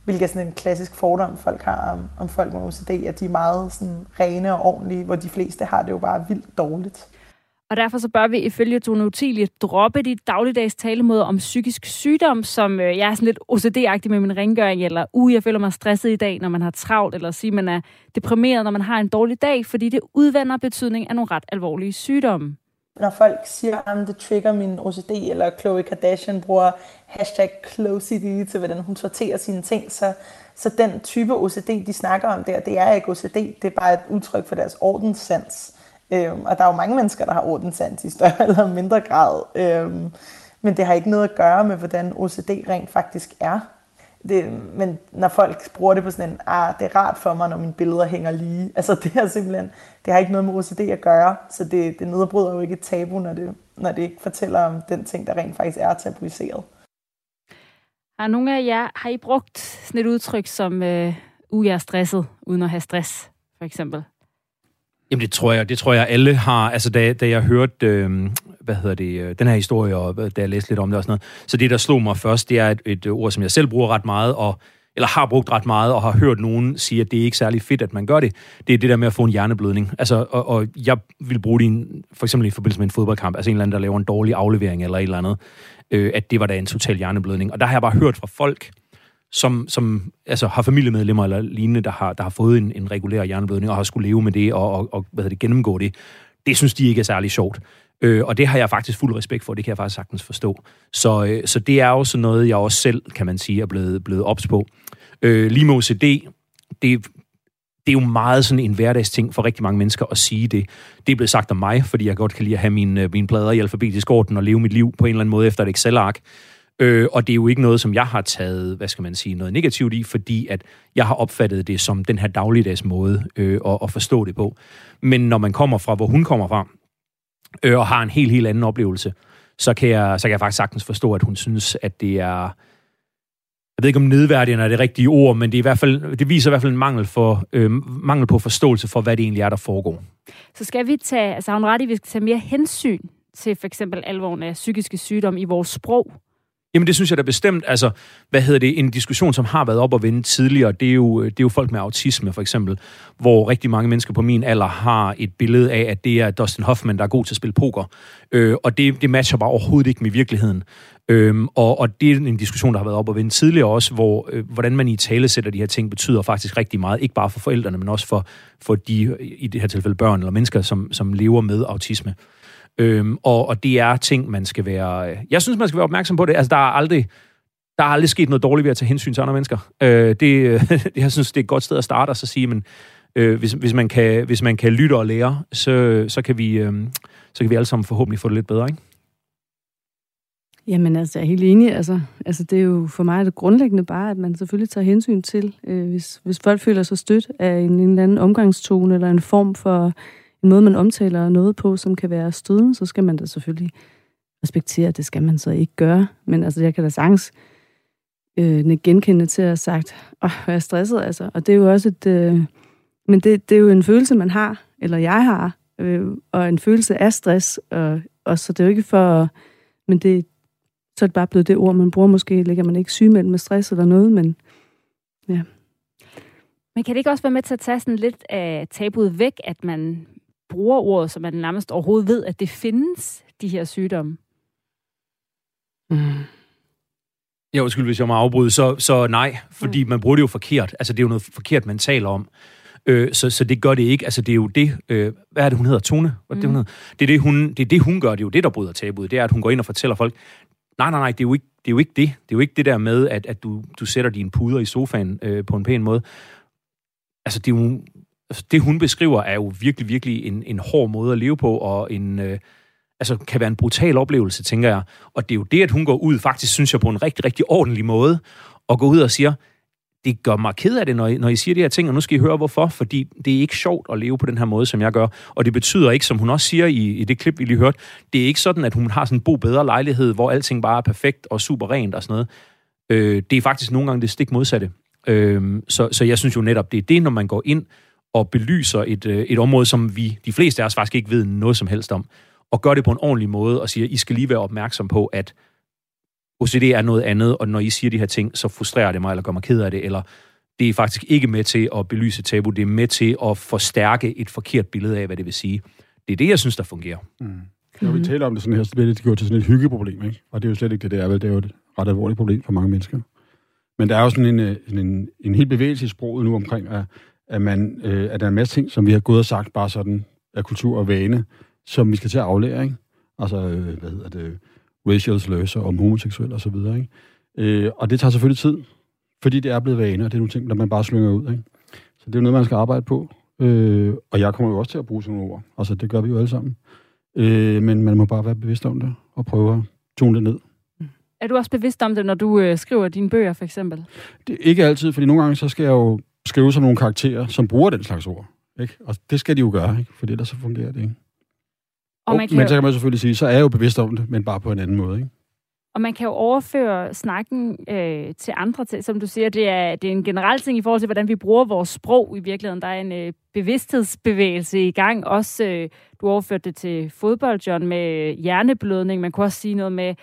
hvilket er sådan en klassisk fordom, folk har om, om folk med OCD, at de er meget sådan rene og ordentlige, hvor de fleste har det jo bare vildt dårligt. Og derfor så bør vi ifølge Tone Utilie droppe de dagligdags talemåder om psykisk sygdom, som øh, jeg er sådan lidt OCD-agtig med min rengøring, eller uh, jeg føler mig stresset i dag, når man har travlt, eller sige, man er deprimeret, når man har en dårlig dag, fordi det udvander betydning af nogle ret alvorlige sygdomme når folk siger, at det trigger min OCD, eller Khloe Kardashian bruger hashtag CloCD til, hvordan hun sorterer sine ting, så, så den type OCD, de snakker om der, det er ikke OCD, det er bare et udtryk for deres ordenssans. Øhm, og der er jo mange mennesker, der har ordenssans i større eller mindre grad. Øhm, men det har ikke noget at gøre med, hvordan OCD rent faktisk er. Det, men når folk bruger det på sådan en, ah, det er rart for mig, når mine billeder hænger lige. *laughs* Altså det er simpelthen, det har ikke noget med OCD at gøre, så det, det nedbryder jo ikke et tabu, når det, når det ikke fortæller om den ting, der rent faktisk er tabuiseret. Har nogle af jer, har I brugt sådan et udtryk som, øh, uh, jeg er stresset, uden at have stress, for eksempel? Jamen det tror jeg, det tror jeg alle har. Altså da, da jeg hørte, øh, hvad hedder det, øh, den her historie, og øh, da jeg læste lidt om det og sådan noget, så det der slog mig først, det er et, et øh, ord, som jeg selv bruger ret meget, og eller har brugt ret meget, og har hørt nogen sige, at det er ikke særlig fedt, at man gør det, det er det der med at få en hjerneblødning. Altså, og, og jeg vil bruge det i, for eksempel i forbindelse med en fodboldkamp, altså en eller anden, der laver en dårlig aflevering eller et eller andet, øh, at det var da en total hjerneblødning. Og der har jeg bare hørt fra folk, som, som altså, har familiemedlemmer eller lignende, der har, der har fået en, en regulær hjerneblødning og har skulle leve med det og, og, og hvad det, gennemgå det. Det synes de ikke er særlig sjovt. Øh, og det har jeg faktisk fuld respekt for, det kan jeg faktisk sagtens forstå. Så, øh, så det er jo sådan noget, jeg også selv, kan man sige, er blevet, blevet ops på. Øh, lige med OCD, det, det er jo meget sådan en hverdagsting for rigtig mange mennesker at sige det. Det er blevet sagt om mig, fordi jeg godt kan lide at have mine, øh, mine plader i alfabetisk orden og leve mit liv på en eller anden måde efter et Excel-ark. Øh, og det er jo ikke noget, som jeg har taget, hvad skal man sige, noget negativt i, fordi at jeg har opfattet det som den her dagligdags måde øh, at, at forstå det på. Men når man kommer fra, hvor hun kommer fra, øh, og har en helt, helt anden oplevelse, så kan, jeg, så kan jeg faktisk sagtens forstå, at hun synes, at det er... Jeg ved ikke, om nedværdigende er det rigtige ord, men det, er i hvert fald, det viser i hvert fald en mangel, for, øh, mangel på forståelse for, hvad det egentlig er, der foregår. Så skal vi tage, altså har hun ret i, vi skal tage mere hensyn til for eksempel alvoren af psykiske sygdomme i vores sprog? Jamen det synes jeg da bestemt. Altså, hvad hedder det? En diskussion, som har været op og vende tidligere, det er, jo, øh, det er jo folk med autisme for eksempel, hvor rigtig mange mennesker på min alder har et billede af, at det er Dustin Hoffman, der er god til at spille poker. Øh, og det, det matcher bare overhovedet ikke med virkeligheden. Øhm, og, og det er en diskussion, der har været op og vende tidligere også, hvor øh, hvordan man i tale sætter de her ting, betyder faktisk rigtig meget. Ikke bare for forældrene, men også for, for de, i det her tilfælde børn eller mennesker, som, som lever med autisme. Øhm, og, og det er ting, man skal være... Øh, jeg synes, man skal være opmærksom på det. Altså, der er aldrig, der er aldrig sket noget dårligt ved at tage hensyn til andre mennesker. Øh, det, *laughs* jeg synes, det er et godt sted at starte og så sige, men øh, hvis, hvis, man kan, hvis man kan lytte og lære, så, så, kan vi, øh, så kan vi alle sammen forhåbentlig få det lidt bedre, ikke? Jamen altså, jeg er helt enig. Altså, altså, det er jo for mig det grundlæggende bare, at man selvfølgelig tager hensyn til, øh, hvis, hvis folk føler sig stødt af en, en eller anden omgangstone eller en form for en måde, man omtaler noget på, som kan være stødende, så skal man da selvfølgelig respektere, det skal man så ikke gøre. Men altså, jeg kan da sagtens øh, genkende til at have sagt, åh, jeg er stresset, altså. Og det er jo også et... Øh, men det, det er jo en følelse, man har, eller jeg har, øh, og en følelse af stress, og, og så det er jo ikke for... Men det, så er det bare blevet det ord, man bruger. Måske ligger man ikke syg med stress eller noget, men ja. Men kan det ikke også være med til at tage sådan lidt af tabuet væk, at man bruger ordet, så man nærmest overhovedet ved, at det findes, de her sygdomme? Mm. Ja, undskyld, hvis jeg må afbryde. Så, så nej, fordi man bruger det jo forkert. Altså, det er jo noget forkert, man taler om. Øh, så, så det gør det ikke. Altså, det er jo det... Øh, hvad er det, hun hedder? Tone? Hvad er det, hun hedder? Det er det, hun, det er det, hun gør. Det er jo det, der bryder tabuet. Det er, at hun går ind og fortæller folk, nej, nej, nej, det er jo ikke det. Er jo ikke det. det er jo ikke det der med, at, at du, du sætter dine puder i sofaen øh, på en pæn måde. Altså, det, er jo, Altså, det hun beskriver, er jo virkelig, virkelig en, en hård måde at leve på, og en... Øh, altså, kan være en brutal oplevelse, tænker jeg. Og det er jo det, at hun går ud, faktisk synes jeg, på en rigtig, rigtig ordentlig måde, og går ud og siger, det gør mig ked af det, når I, når I siger de her ting, og nu skal I høre hvorfor, fordi det er ikke sjovt at leve på den her måde, som jeg gør. Og det betyder ikke, som hun også siger i, i det klip, vi lige hørte, det er ikke sådan, at hun har sådan en bo bedre lejlighed, hvor alting bare er perfekt og super rent og sådan noget. Øh, det er faktisk nogle gange det stik modsatte. Øh, så, så jeg synes jo netop, det er det, når man går ind og belyser et, øh, et område, som vi, de fleste af os faktisk ikke ved noget som helst om, og gør det på en ordentlig måde, og siger, I skal lige være opmærksom på, at OCD er noget andet, og når I siger de her ting, så frustrerer det mig, eller gør mig ked af det, eller det er faktisk ikke med til at belyse tabu, det er med til at forstærke et forkert billede af, hvad det vil sige. Det er det, jeg synes, der fungerer. Mm. Når vi taler om det sådan her, så bliver det, det til sådan et hyggeproblem, ikke? Og det er jo slet ikke det, det er vel. Det er jo et ret alvorligt problem for mange mennesker. Men der er jo sådan en, øh, en, en, en helt bevægelse i sproget nu omkring, at, at, man, øh, at der er en masse ting, som vi har gået og sagt, bare sådan af kultur og vane, som vi skal til at aflære, ikke? Altså, øh, hvad hedder det, racial slurs om homoseksuelle og så videre, ikke? Øh, og det tager selvfølgelig tid, fordi det er blevet vane, og det er nogle ting, der man bare slynger ud, ikke? Så det er noget, man skal arbejde på. Øh, og jeg kommer jo også til at bruge sådan nogle ord. Altså, det gør vi jo alle sammen. Øh, men man må bare være bevidst om det, og prøve at tone det ned. Er du også bevidst om det, når du øh, skriver dine bøger, for eksempel? Det ikke altid, fordi nogle gange så skal jeg jo skrive som nogle karakterer, som bruger den slags ord. Ikke? Og det skal de jo gøre, ikke? for ellers så fungerer det ikke. Og man kan men jo- så kan man selvfølgelig sige, så er jeg jo bevidst om det, men bare på en anden måde. Ikke? Og man kan jo overføre snakken øh, til andre ting. Som du siger, det er, det er en generel ting i forhold til, hvordan vi bruger vores sprog i virkeligheden. Der er en øh, bevidsthedsbevægelse i gang. Også, øh, du overførte det til fodbold, John, med hjerneblødning. Man kunne også sige noget med,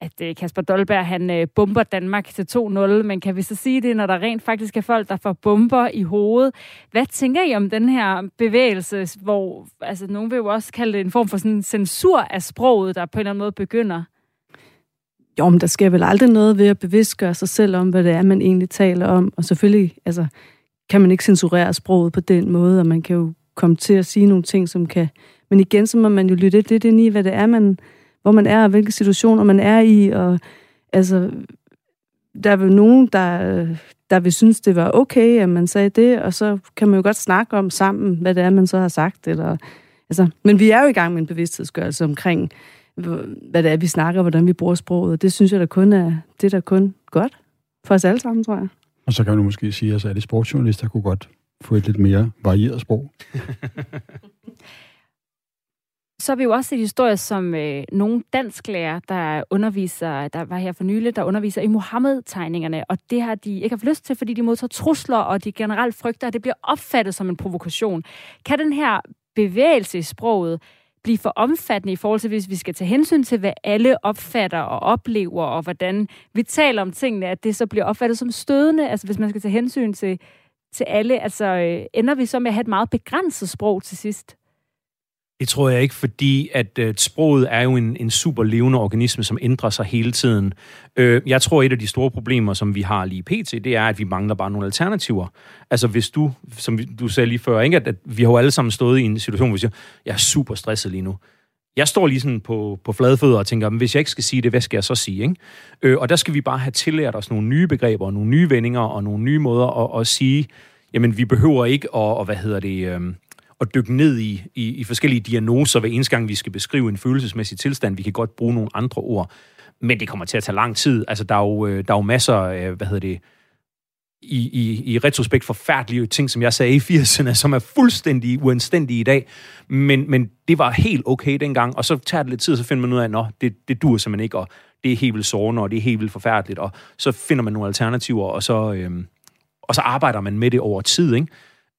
at øh, Kasper Dolberg, han øh, bomber Danmark til 2-0. Men kan vi så sige det, når der rent faktisk er folk, der får bomber i hovedet? Hvad tænker I om den her bevægelse, hvor altså, nogen vil jo også kalde det en form for sådan en censur af sproget, der på en eller anden måde begynder? Jo, men der sker vel aldrig noget ved at bevidstgøre sig selv om, hvad det er, man egentlig taler om. Og selvfølgelig altså, kan man ikke censurere sproget på den måde, og man kan jo komme til at sige nogle ting, som kan... Men igen, så må man jo lytte lidt ind i, hvad det er, man, hvor man er, og hvilke situationer man er i. Og altså, der er vel nogen, der, der vil synes, det var okay, at man sagde det, og så kan man jo godt snakke om sammen, hvad det er, man så har sagt. Eller, altså, men vi er jo i gang med en bevidsthedsgørelse omkring, hvad det er, vi snakker, hvordan vi bruger sproget. Og det synes jeg, der kun er, det er da kun godt for os alle sammen, tror jeg. Og så kan man måske sige, at alle sportsjournalister kunne godt få et lidt mere varieret sprog. *laughs* Så har vi jo også set historier som øh, nogle dansklærer, der underviser, der var her for nylig, der underviser i Mohammed-tegningerne, og det har de ikke haft lyst til, fordi de modtager trusler, og de generelt frygter, at det bliver opfattet som en provokation. Kan den her bevægelse i sproget blive for omfattende i forhold til, hvis vi skal tage hensyn til, hvad alle opfatter og oplever, og hvordan vi taler om tingene, at det så bliver opfattet som stødende, altså hvis man skal tage hensyn til, til alle, altså øh, ender vi så med at have et meget begrænset sprog til sidst? Det tror jeg ikke, fordi at øh, sproget er jo en, en super levende organisme, som ændrer sig hele tiden. Øh, jeg tror, et af de store problemer, som vi har lige pt., det er, at vi mangler bare nogle alternativer. Altså hvis du, som du sagde lige før, ikke, at, at vi har jo alle sammen stået i en situation, hvor vi siger, jeg er super stresset lige nu. Jeg står lige sådan på, på fladfødder og tænker, "Men hvis jeg ikke skal sige det, hvad skal jeg så sige? Ikke? Øh, og der skal vi bare have tillært os nogle nye begreber, og nogle nye vendinger og nogle nye måder at, at sige, jamen vi behøver ikke at, og, hvad hedder det, øh, at dykke ned i, i, i forskellige diagnoser hver eneste gang, vi skal beskrive en følelsesmæssig tilstand. Vi kan godt bruge nogle andre ord, men det kommer til at tage lang tid. Altså, der er jo, øh, der er jo masser af, øh, hvad hedder det, i, i, i retrospekt forfærdelige ting, som jeg sagde i 80'erne, som er fuldstændig uanstændige i dag. Men, men det var helt okay dengang, og så tager det lidt tid, og så finder man ud af, at det, det dur simpelthen ikke, og det er helt vildt sårende, og det er helt vildt forfærdeligt, og så finder man nogle alternativer, og så, øhm, og så arbejder man med det over tid. Ikke?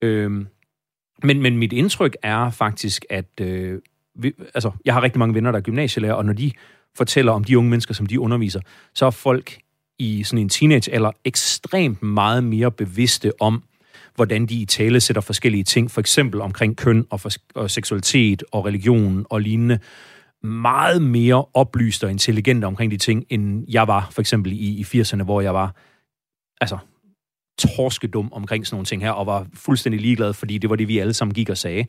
Øhm, men, men mit indtryk er faktisk, at øh, vi, altså, jeg har rigtig mange venner, der er gymnasielærer, og når de fortæller om de unge mennesker, som de underviser, så er folk i sådan en teenage eller ekstremt meget mere bevidste om, hvordan de i tale sætter forskellige ting, for eksempel omkring køn og, for, og seksualitet og religion og lignende. meget mere oplyst og intelligent omkring de ting, end jeg var for eksempel i, i 80'erne, hvor jeg var altså torskedum omkring sådan nogle ting her, og var fuldstændig ligeglad, fordi det var det, vi alle sammen gik og sagde.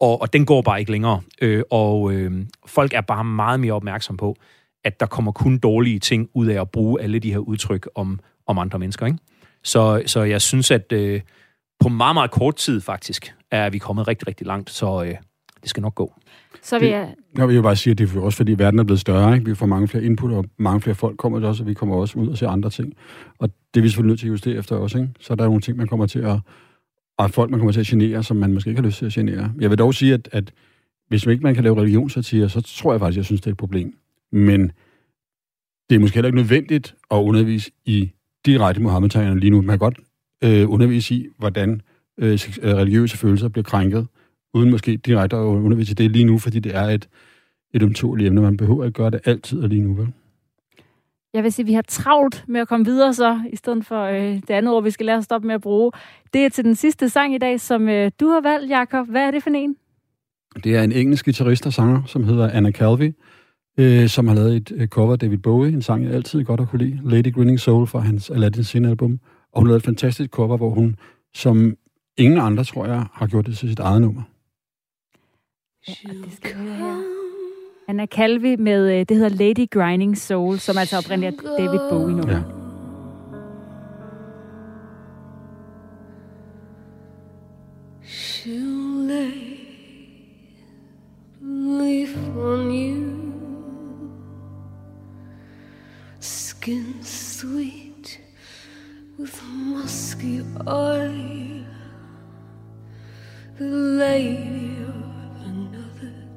Og, og den går bare ikke længere. Øh, og øh, folk er bare meget mere opmærksom på, at der kommer kun dårlige ting ud af at bruge alle de her udtryk om, om andre mennesker. Ikke? Så, så jeg synes, at øh, på meget, meget kort tid faktisk, er vi kommet rigtig, rigtig langt, så øh, det skal nok gå. Så vil jeg... Jeg vil jo bare sige, at det er også fordi verden er blevet større. Ikke? Vi får mange flere input, og mange flere folk kommer til os, og vi kommer også ud og ser andre ting. Og det er vi selvfølgelig nødt til at justere efter også. Ikke? Så er der nogle ting, man kommer til at... Og folk, man kommer til at genere, som man måske ikke har lyst til at genere. Jeg vil dog sige, at, at hvis man ikke man kan lave religionssatire, så tror jeg faktisk, at jeg synes, det er et problem. Men det er måske heller ikke nødvendigt at undervise i direkte Mohammed-tegnerne lige nu. Man kan godt øh, undervise i, hvordan øh, øh religiøse følelser bliver krænket, uden måske direkte at undervise i det lige nu, fordi det er et, et umtåligt emne. Man behøver ikke gøre det altid og lige nu, vel? Jeg vil sige, at vi har travlt med at komme videre så, i stedet for øh, det andet ord, vi skal lære at stoppe med at bruge. Det er til den sidste sang i dag, som øh, du har valgt, Jakob. Hvad er det for en? Det er en engelsk guitarist og sanger, som hedder Anna Calvi, øh, som har lavet et øh, cover af David Bowie, en sang, jeg altid godt har kunne lide, Lady Grinning Soul fra hans Aladdin Sin album. Og hun lavede et fantastisk cover, hvor hun, som ingen andre, tror jeg, har gjort det til sit eget nummer. Ja, det skal her. Anna Calvi med, øh, det hedder Lady Grinding Soul, som altså oprindeligt er David Bowie nummer. Ja. She'll lay leaf on you Skin sweet with musky oil The lady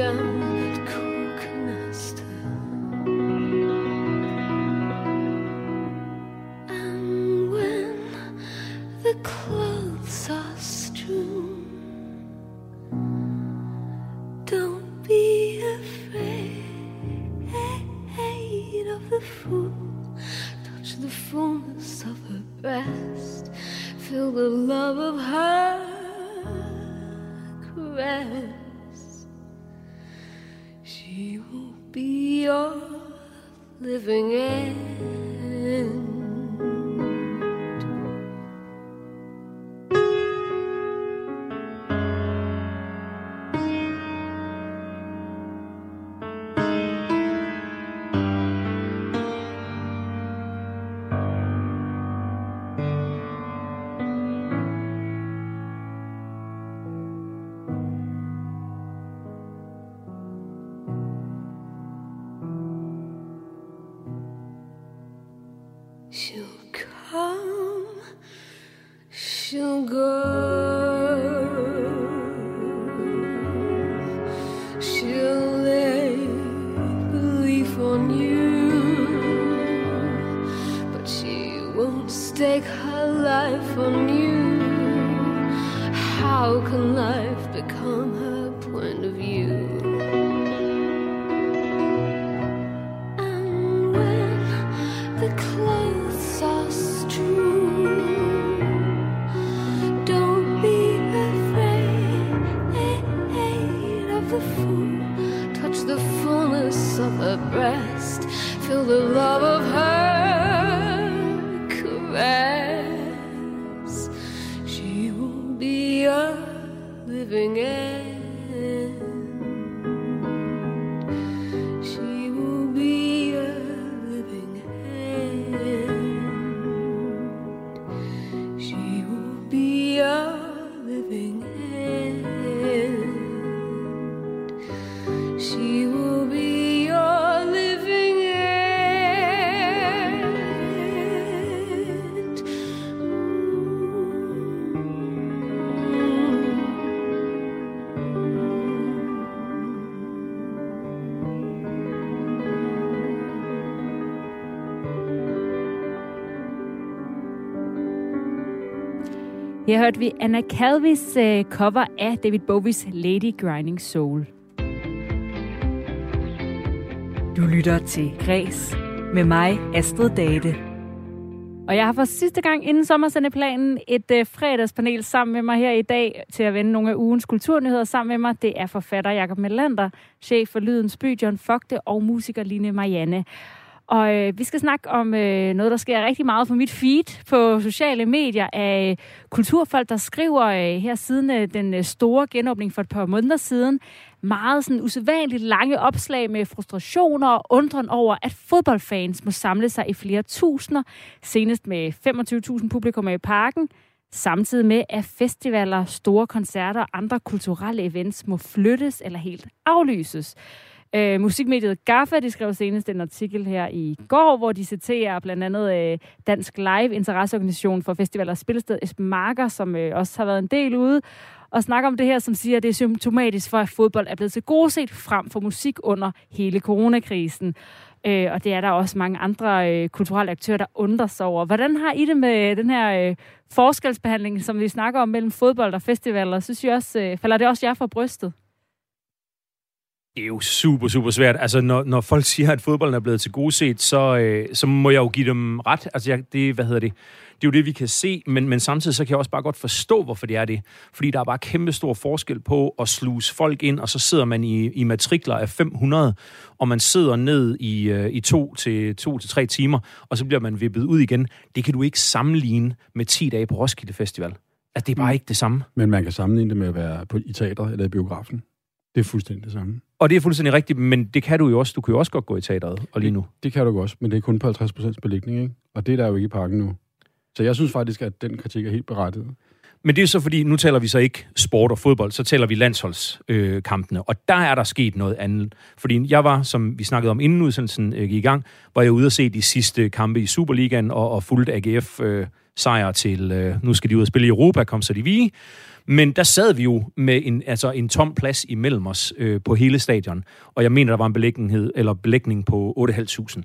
And when the clothes are strewn Don't be afraid of the fool. Touch the fullness of her breast. Feel the love of her caress living end 被你。Her hørte vi Anna Calvis uh, cover af David Bowies Lady Grinding Soul. Du lytter til Græs med mig, Astrid Date. Og jeg har for sidste gang inden sommersendeplanen et uh, fredagspanel sammen med mig her i dag til at vende nogle af ugens kulturnyheder sammen med mig. Det er forfatter Jakob Melander, chef for Lydens By John Fogte og musiker Line Marianne. Og øh, vi skal snakke om øh, noget, der sker rigtig meget på mit feed på sociale medier af kulturfolk, der skriver øh, her siden øh, den øh, store genåbning for et par måneder siden, meget sådan usædvanligt lange opslag med frustrationer og undren over, at fodboldfans må samle sig i flere tusinder, senest med 25.000 publikummer i parken, samtidig med, at festivaler, store koncerter og andre kulturelle events må flyttes eller helt aflyses. Øh, musikmediet Gaffa, de skrev senest en artikel her i går, hvor de citerer blandt andet øh, Dansk Live Interesseorganisation for Festivaler og Spillested, Esben Marker, som øh, også har været en del ude, og snakker om det her, som siger, at det er symptomatisk for, at fodbold er blevet til gode set frem for musik under hele coronakrisen. Øh, og det er der også mange andre øh, kulturelle aktører, der undrer sig over. Hvordan har I det med den her øh, forskelsbehandling, som vi snakker om mellem fodbold og festivaler? Synes I også, øh, falder det også jer fra brystet? Det er jo super, super svært. Altså, når, når folk *laughs* siger, at fodbolden er blevet til gode set, så, øh, så må jeg jo give dem ret. Altså, jeg, det, hvad hedder det? Det er jo det, vi kan se, men, men samtidig så kan jeg også bare godt forstå, hvorfor det er det. Fordi der er bare kæmpe stor forskel på at sluse folk ind, og så sidder man i, i matrikler af 500, og man sidder ned i, øh, i to, til, to til tre timer, og så bliver man vippet ud igen. Det kan du ikke sammenligne med 10 dage på Roskilde Festival. Altså, det er bare ikke det samme. Men man kan sammenligne det med at være på, i teatret eller i biografen. Det er fuldstændig det samme. Og det er fuldstændig rigtigt, men det kan du jo også. Du kan jo også godt gå i teateret, og lige nu. Det kan du også, men det er kun på 50% belægning, ikke? Og det er der jo ikke i parken nu. Så jeg synes faktisk, at den kritik er helt berettiget. Men det er så fordi, nu taler vi så ikke sport og fodbold, så taler vi landsholdskampene. Øh, og der er der sket noget andet. Fordi jeg var, som vi snakkede om inden udsendelsen øh, gik i gang, var jeg ude at se de sidste kampe i Superligaen og, og fulgte AGF øh, sejr til, øh, nu skal de ud og spille i Europa, kom så de vige. Men der sad vi jo med en, altså en tom plads imellem os øh, på hele stadion. Og jeg mener, der var en belægning, eller belægning på 8.500.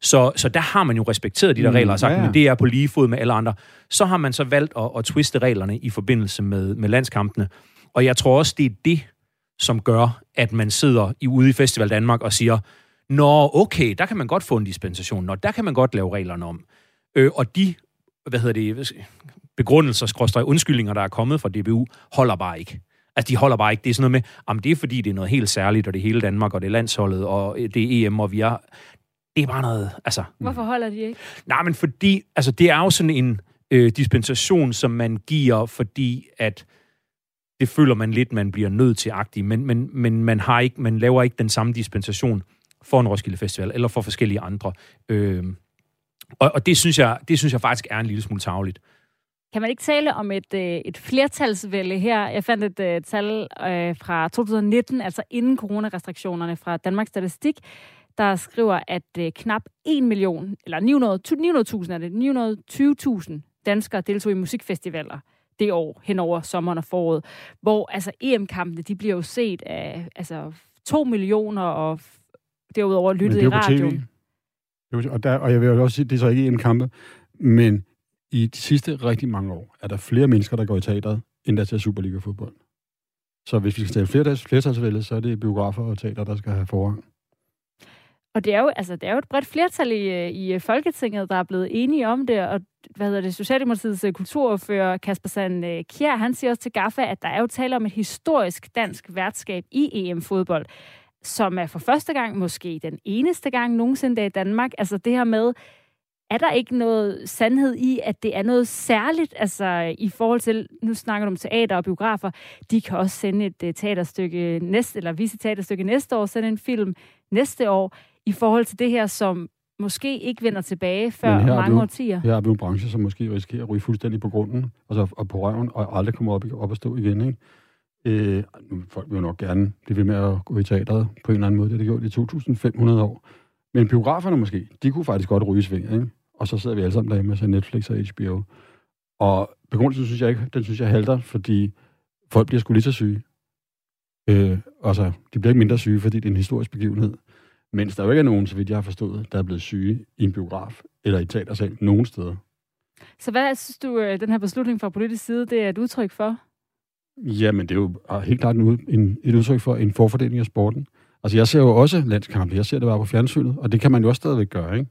Så, så der har man jo respekteret de der regler og sagt, ja. men det er på lige fod med alle andre. Så har man så valgt at, at twiste reglerne i forbindelse med, med landskampene. Og jeg tror også, det er det, som gør, at man sidder i, ude i Festival Danmark og siger, Nå, okay, der kan man godt få en dispensation. Nå, der kan man godt lave reglerne om. Øh, og de, hvad hedder det, begrundelser, skråstrej undskyldninger, der er kommet fra DBU, holder bare ikke. Altså, de holder bare ikke. Det er sådan noget med, jamen, det er fordi, det er noget helt særligt, og det er hele Danmark, og det er landsholdet, og det er EM, og vi er... Det er bare noget, altså... Hvorfor holder de ikke? Nej, men fordi, altså, det er jo sådan en øh, dispensation, som man giver, fordi at det føler man lidt, man bliver nødt til agtig, men, men, men man, har ikke, man laver ikke den samme dispensation for en Roskilde Festival, eller for forskellige andre. Øh, og, og det, synes jeg, det synes jeg faktisk er en lille smule tageligt. Kan man ikke tale om et, øh, et flertalsvælge her? Jeg fandt et uh, tal uh, fra 2019, altså inden coronarestriktionerne fra Danmarks Statistik, der skriver, at uh, knap 1 million, eller 900.000 900 er det, 920.000 danskere deltog i musikfestivaler det år hen over sommeren og foråret, hvor altså EM-kampene, de bliver jo set af altså 2 millioner og derudover lyttet i radioen. Og, der, og jeg vil også sige, det er så ikke en kampe, men i de sidste rigtig mange år er der flere mennesker, der går i teateret, end der til Superliga-fodbold. Så hvis vi skal tale flertalsvældet, så er det biografer og teater, der skal have forrang. Og det er jo, altså, det er jo et bredt flertal i, i øh, Folketinget, der er blevet enige om det, og hvad hedder det, Socialdemokratiets øh, kulturfører Kasper Sand øh, Kjær, han siger også til Gaffa, at der er jo tale om et historisk dansk værtskab i EM-fodbold, som er for første gang, måske den eneste gang nogensinde i Danmark. Altså det her med, er der ikke noget sandhed i, at det er noget særligt, altså i forhold til, nu snakker du om teater og biografer, de kan også sende et uh, teaterstykke næste, eller vise et teaterstykke næste år, sende en film næste år, i forhold til det her, som måske ikke vender tilbage før mange vi, årtier. Her har vi en branche, som måske risikerer at ryge fuldstændig på grunden, altså og på røven, og aldrig kommer op, op og stå igen, ikke? Øh, folk vil jo nok gerne blive ved med at gå i teateret på en eller anden måde. Det har de gjort i 2.500 år. Men biograferne måske, de kunne faktisk godt ryge sving, ikke? og så sidder vi alle sammen derhjemme og ser Netflix og HBO. Og begrundelsen synes jeg ikke, den synes jeg halter, fordi folk bliver sgu lige så syge. Øh, altså, de bliver ikke mindre syge, fordi det er en historisk begivenhed. Mens der jo ikke er nogen, så vidt jeg har forstået, der er blevet syge i en biograf eller i teatersal nogen steder. Så hvad synes du, øh, den her beslutning fra politisk side, det er et udtryk for? Jamen, det er jo ah, helt klart en, en, et udtryk for en forfordeling af sporten. Altså, jeg ser jo også landskampe. Jeg ser det bare på fjernsynet, og det kan man jo også stadigvæk gøre, ikke?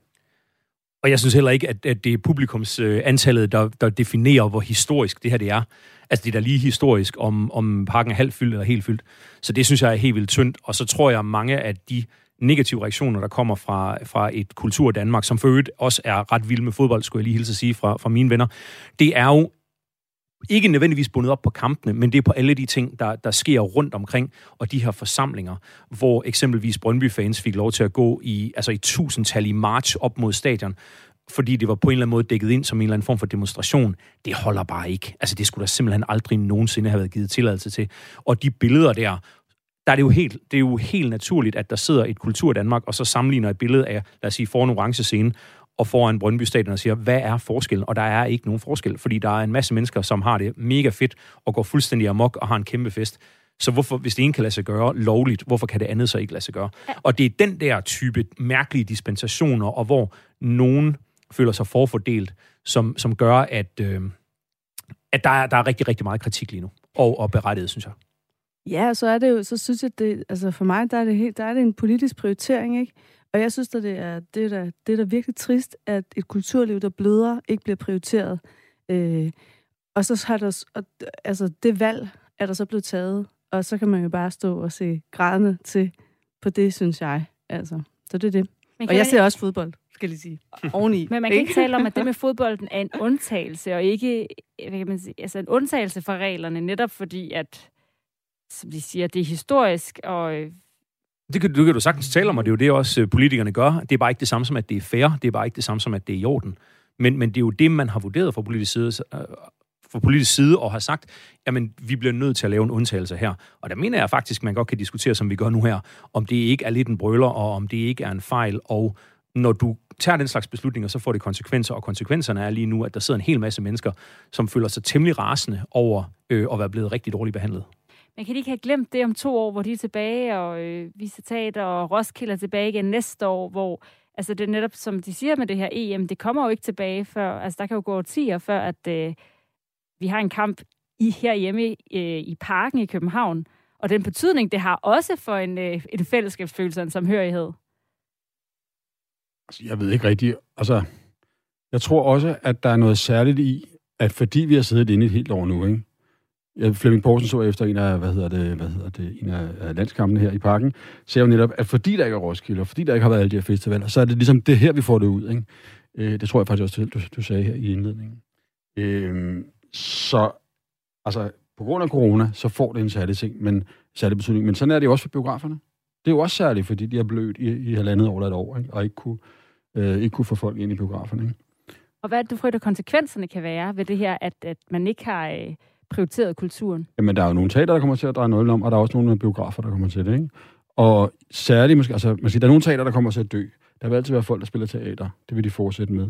Og jeg synes heller ikke, at, at det er publikums øh, antallet, der, der definerer, hvor historisk det her det er. Altså, det er da lige historisk, om, om parken er halvt fyldt eller helt fyldt. Så det synes jeg er helt vildt tyndt. Og så tror jeg, at mange af de negative reaktioner, der kommer fra, fra et kultur Danmark, som for øvrigt også er ret vild med fodbold, skulle jeg lige hilse at sige fra, fra mine venner, det er jo ikke nødvendigvis bundet op på kampene, men det er på alle de ting, der, der sker rundt omkring, og de her forsamlinger, hvor eksempelvis Brøndby-fans fik lov til at gå i, altså i tusindtal i march op mod stadion, fordi det var på en eller anden måde dækket ind som en eller anden form for demonstration. Det holder bare ikke. Altså, det skulle der simpelthen aldrig nogensinde have været givet tilladelse til. Og de billeder der, der er det jo helt, det er jo helt naturligt, at der sidder et kultur Danmark, og så sammenligner et billede af, lad os sige, foran en orange scene, og foran Brøndby Stadion og siger, hvad er forskellen? Og der er ikke nogen forskel, fordi der er en masse mennesker, som har det mega fedt og går fuldstændig amok og har en kæmpe fest. Så hvorfor, hvis det ene kan lade sig gøre lovligt, hvorfor kan det andet så ikke lade sig gøre? Og det er den der type mærkelige dispensationer, og hvor nogen føler sig forfordelt, som, som gør, at, øh, at der, er, der er rigtig, rigtig meget kritik lige nu. Og, og berettiget, synes jeg. Ja, så er det jo, så synes jeg, det, altså for mig, der er det, helt, der er det en politisk prioritering, ikke? Og jeg synes, at det er, det, er der, det er der virkelig trist, at et kulturliv, der bløder, ikke bliver prioriteret. Øh, og så har der, og, altså det valg er der så blevet taget, og så kan man jo bare stå og se grædende til på det, synes jeg. Altså, så det er det. Og jeg ser også fodbold, skal jeg sige, *laughs* oveni. Men man kan ikke tale om, at det med fodbolden er en undtagelse, og ikke hvad kan man sige, altså en undtagelse fra reglerne, netop fordi, at som de siger, det er historisk, og det kan, det kan du sagtens tale om, og det er jo det også øh, politikerne gør. Det er bare ikke det samme som, at det er fair. Det er bare ikke det samme som, at det er i orden. Men, men det er jo det, man har vurderet fra politisk side, øh, fra politisk side og har sagt, jamen, vi bliver nødt til at lave en undtagelse her. Og der mener jeg faktisk, man godt kan diskutere, som vi gør nu her, om det ikke er lidt en brøler, og om det ikke er en fejl, og når du tager den slags beslutninger, så får det konsekvenser, og konsekvenserne er lige nu, at der sidder en hel masse mennesker, som føler sig temmelig rasende over øh, at være blevet rigtig dårligt behandlet. Man kan ikke have glemt det om to år, hvor de er tilbage, og øh, Visitat og Roskilde er tilbage igen næste år, hvor altså det er netop, som de siger med det her EM, det kommer jo ikke tilbage før, altså der kan jo gå 10 år før, at øh, vi har en kamp i herhjemme øh, i parken i København, og den betydning, det har også for en, øh, en fællesskabsfølelse og en samhørighed. Altså, jeg ved ikke rigtigt. Altså, jeg tror også, at der er noget særligt i, at fordi vi har siddet inde et helt år nu, ikke? Ja, Flemming Poulsen så efter en af, hvad hedder det, hvad hedder det, en af landskampene her i parken, ser jo netop, at fordi der ikke er Roskilde, og fordi der ikke har været alle de her festivaler, så er det ligesom det her, vi får det ud. Ikke? Øh, det tror jeg faktisk også, du, du sagde her i indledningen. Øh, så altså, på grund af corona, så får det en særlig ting, men særlig betydning. Men sådan er det jo også for biograferne. Det er jo også særligt, fordi de har blødt i, i halvandet år eller et år, ikke? og ikke kunne, øh, ikke kunne få folk ind i biograferne. Ikke? Og hvad er det, du frygter, konsekvenserne kan være ved det her, at, at man ikke har... Øh prioriteret kulturen? Jamen, der er jo nogle teater, der kommer til at dreje noget om, og der er også nogle biografer, der kommer til det, ikke? Og særligt, måske, altså, man siger, der er nogle teater, der kommer til at dø. Der vil altid være folk, der spiller teater. Det vil de fortsætte med.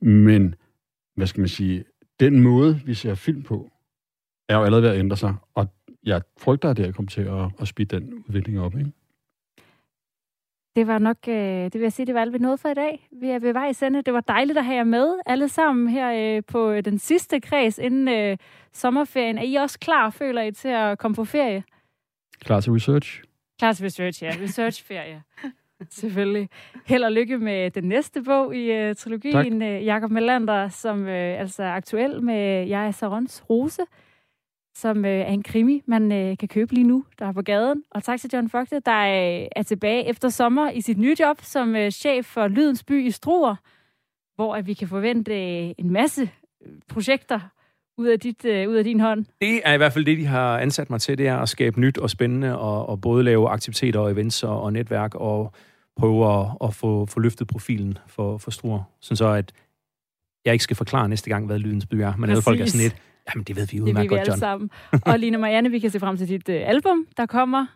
Men, hvad skal man sige, den måde, vi ser film på, er jo allerede ved at ændre sig. Og jeg frygter, at det er kommet til at, at speede den udvikling op, ikke? Det var nok, øh, det vil jeg sige, det var alt vi nåede for i dag. Vi er ved vej sende. Det var dejligt at have jer med alle sammen her øh, på den sidste kreds inden øh, sommerferien. Er I også klar, føler I, til at komme på ferie? Klar til research? Klar til research, ja. Researchferie. *laughs* Selvfølgelig. Held og lykke med den næste bog i uh, trilogien, uh, Jakob Melander, som uh, altså er aktuel med Jeg er Sarons Rose som øh, er en krimi, man øh, kan købe lige nu, der er på gaden. Og tak til John Fogte, der øh, er tilbage efter sommer i sit nye job som øh, chef for Lydens By i Struer, hvor at vi kan forvente øh, en masse øh, projekter ud af, dit, øh, ud af din hånd. Det er i hvert fald det, de har ansat mig til, det er at skabe nyt og spændende, og, og både lave aktiviteter og events og, og netværk, og prøve at, at få, få løftet profilen for, for Struer. Sådan så, at jeg ikke skal forklare næste gang, hvad Lydens By er, men alle folk er sådan lidt, Jamen, det ved vi udmærket godt, John. alle sammen. *laughs* Og Line Marianne, vi kan se frem til dit uh, album, der kommer.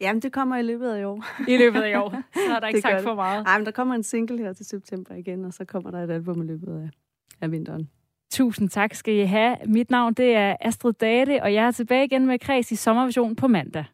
Jamen, det kommer i løbet af i år. I løbet af i år. *laughs* Så er der ikke sagt for meget. Nej, men der kommer en single her til september igen, og så kommer der et album i løbet af, af vinteren. Tusind tak skal I have. Mit navn det er Astrid Date, og jeg er tilbage igen med Kreds i sommervision på mandag.